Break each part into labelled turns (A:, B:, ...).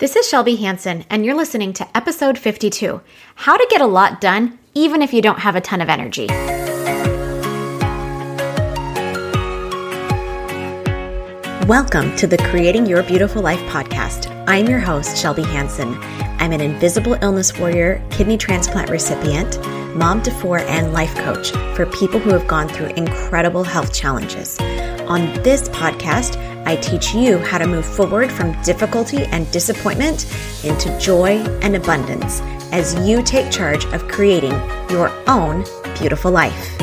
A: This is Shelby Hanson, and you're listening to episode 52 How to Get a Lot Done Even If You Don't Have a Ton of Energy. Welcome to the Creating Your Beautiful Life podcast. I'm your host, Shelby Hanson. I'm an invisible illness warrior, kidney transplant recipient, mom to four, and life coach for people who have gone through incredible health challenges. On this podcast, I teach you how to move forward from difficulty and disappointment into joy and abundance as you take charge of creating your own beautiful life.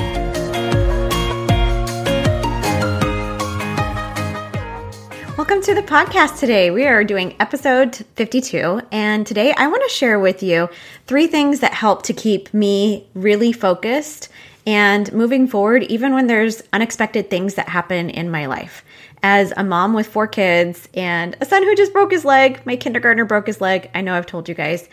A: Welcome to the podcast today. We are doing episode 52, and today I want to share with you three things that help to keep me really focused and moving forward, even when there's unexpected things that happen in my life as a mom with four kids and a son who just broke his leg. My kindergartner broke his leg. I know I've told you guys.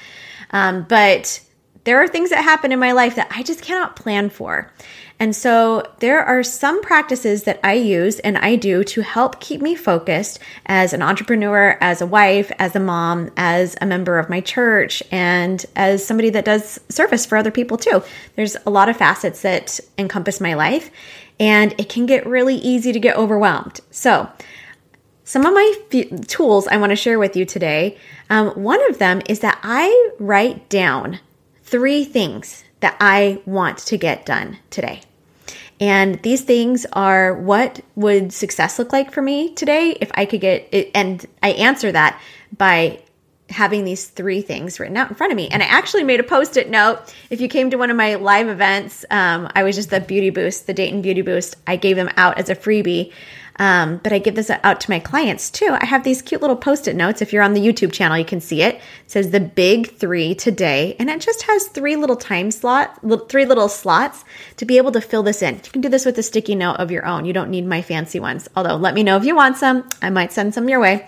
A: Um, but there are things that happen in my life that I just cannot plan for. And so there are some practices that I use and I do to help keep me focused as an entrepreneur, as a wife, as a mom, as a member of my church, and as somebody that does service for other people too. There's a lot of facets that encompass my life and it can get really easy to get overwhelmed. So, some of my f- tools I want to share with you today. Um, one of them is that I write down three things that I want to get done today. And these things are what would success look like for me today if I could get it. And I answer that by having these three things written out in front of me. And I actually made a post it note. If you came to one of my live events, um, I was just the beauty boost, the Dayton Beauty Boost. I gave them out as a freebie. Um, but I give this out to my clients too. I have these cute little post it notes. If you're on the YouTube channel, you can see it. It says the big three today, and it just has three little time slots, three little slots to be able to fill this in. You can do this with a sticky note of your own. You don't need my fancy ones. Although, let me know if you want some. I might send some your way.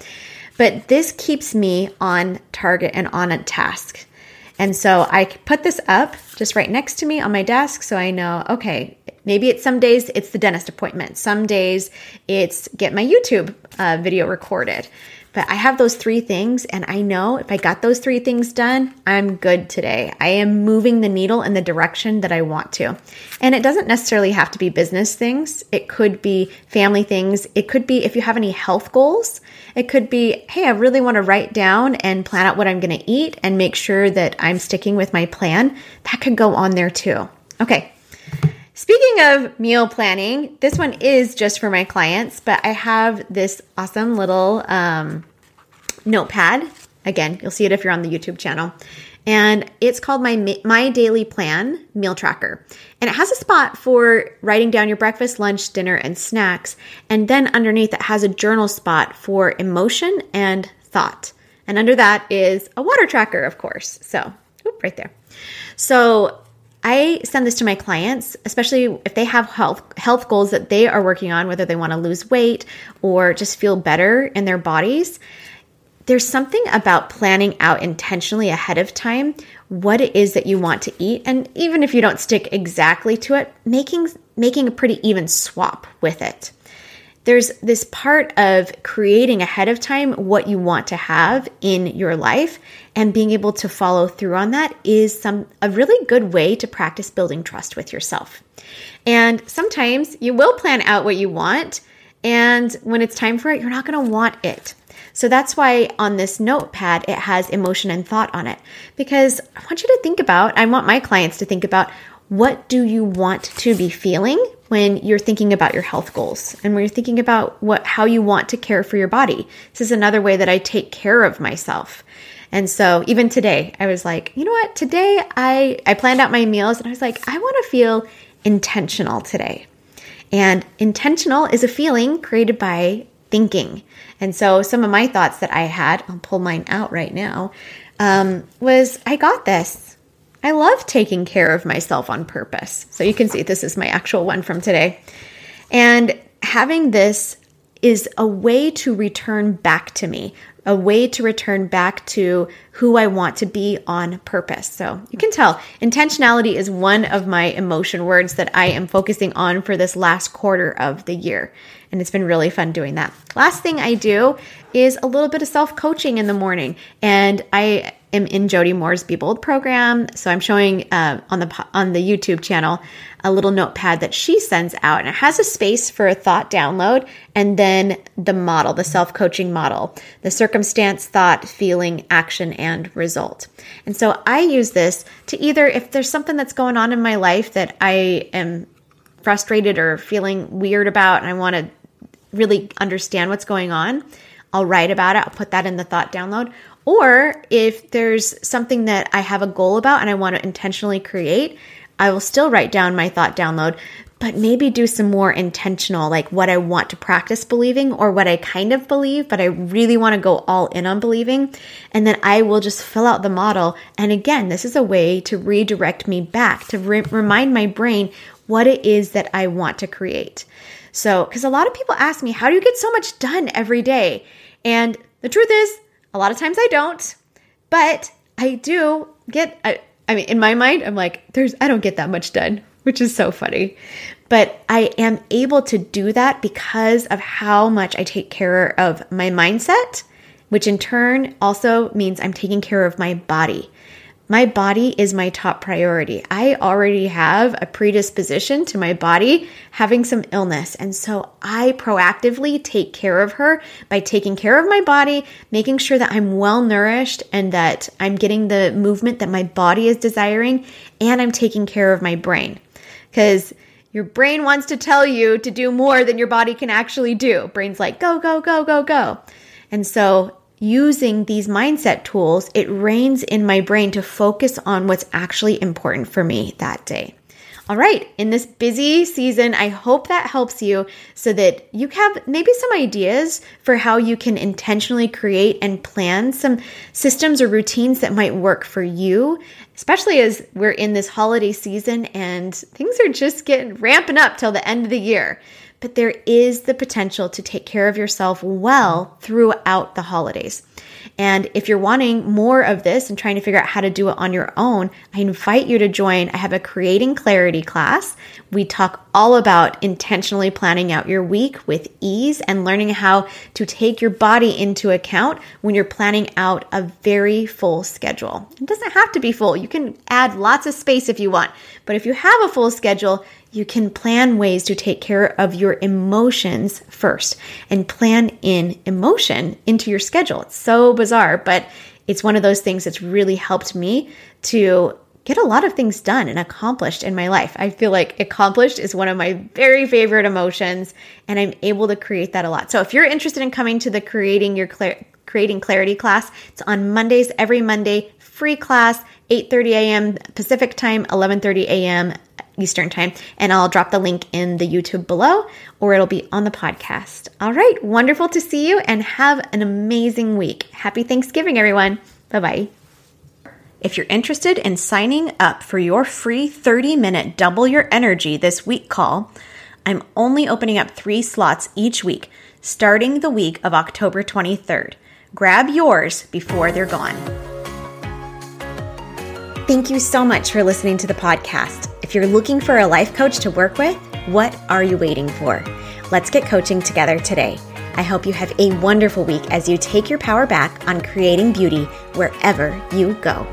A: But this keeps me on target and on a task. And so I put this up just right next to me on my desk so I know, okay, maybe it's some days it's the dentist appointment. Some days it's get my YouTube uh, video recorded. But I have those three things, and I know if I got those three things done, I'm good today. I am moving the needle in the direction that I want to. And it doesn't necessarily have to be business things, it could be family things. It could be if you have any health goals, it could be, hey, I really want to write down and plan out what I'm going to eat and make sure that I'm sticking with my plan. That could go on there too. Okay, Speaking of meal planning, this one is just for my clients, but I have this awesome little um, notepad. Again, you'll see it if you're on the YouTube channel. And it's called my my daily plan meal tracker. And it has a spot for writing down your breakfast, lunch, dinner and snacks. And then underneath it has a journal spot for emotion and thought. And under that is a water tracker, of course. So, whoop, right there. So, I send this to my clients, especially if they have health health goals that they are working on, whether they want to lose weight or just feel better in their bodies. There's something about planning out intentionally ahead of time what it is that you want to eat and even if you don't stick exactly to it, making making a pretty even swap with it there's this part of creating ahead of time what you want to have in your life and being able to follow through on that is some a really good way to practice building trust with yourself. And sometimes you will plan out what you want and when it's time for it you're not going to want it. So that's why on this notepad it has emotion and thought on it because I want you to think about I want my clients to think about what do you want to be feeling when you're thinking about your health goals and when you're thinking about what how you want to care for your body. This is another way that I take care of myself. And so even today, I was like, you know what? Today I I planned out my meals and I was like, I want to feel intentional today. And intentional is a feeling created by thinking. And so some of my thoughts that I had, I'll pull mine out right now, um, was I got this. I love taking care of myself on purpose. So you can see this is my actual one from today. And having this is a way to return back to me. A way to return back to who I want to be on purpose. So you can tell intentionality is one of my emotion words that I am focusing on for this last quarter of the year. And it's been really fun doing that. Last thing I do is a little bit of self coaching in the morning. And I am in Jody Moore's Be Bold program. So I'm showing uh, on the on the YouTube channel a little notepad that she sends out, and it has a space for a thought download, and then the model, the self coaching model, the circumstance, thought, feeling, action, and result. And so I use this to either if there's something that's going on in my life that I am frustrated or feeling weird about, and I want to really understand what's going on. I'll write about it. I'll put that in the thought download. Or if there's something that I have a goal about and I want to intentionally create, I will still write down my thought download, but maybe do some more intentional, like what I want to practice believing or what I kind of believe, but I really want to go all in on believing. And then I will just fill out the model. And again, this is a way to redirect me back, to re- remind my brain what it is that I want to create. So, because a lot of people ask me, how do you get so much done every day? And the truth is, a lot of times I don't, but I do get, I, I mean, in my mind, I'm like, there's, I don't get that much done, which is so funny. But I am able to do that because of how much I take care of my mindset, which in turn also means I'm taking care of my body. My body is my top priority. I already have a predisposition to my body having some illness. And so I proactively take care of her by taking care of my body, making sure that I'm well nourished and that I'm getting the movement that my body is desiring, and I'm taking care of my brain. Because your brain wants to tell you to do more than your body can actually do. Brain's like, go, go, go, go, go. And so using these mindset tools, it reigns in my brain to focus on what's actually important for me that day. All right, in this busy season, I hope that helps you so that you have maybe some ideas for how you can intentionally create and plan some systems or routines that might work for you, especially as we're in this holiday season and things are just getting ramping up till the end of the year but there is the potential to take care of yourself well throughout the holidays. And if you're wanting more of this and trying to figure out how to do it on your own, I invite you to join. I have a creating clarity class. We talk all about intentionally planning out your week with ease and learning how to take your body into account when you're planning out a very full schedule. It doesn't have to be full. You can add lots of space if you want. But if you have a full schedule, you can plan ways to take care of your emotions first and plan in emotion into your schedule. It's so bizarre, but it's one of those things that's really helped me to get a lot of things done and accomplished in my life. I feel like accomplished is one of my very favorite emotions and I'm able to create that a lot. So if you're interested in coming to the creating your Cla- creating clarity class, it's on Mondays every Monday, free class, 8:30 a.m. Pacific time, 11:30 a.m. Eastern Time. And I'll drop the link in the YouTube below or it'll be on the podcast. All right, wonderful to see you and have an amazing week. Happy Thanksgiving, everyone. Bye bye. If you're interested in signing up for your free 30 minute double your energy this week call, I'm only opening up three slots each week, starting the week of October 23rd. Grab yours before they're gone. Thank you so much for listening to the podcast. If you're looking for a life coach to work with, what are you waiting for? Let's get coaching together today. I hope you have a wonderful week as you take your power back on creating beauty wherever you go.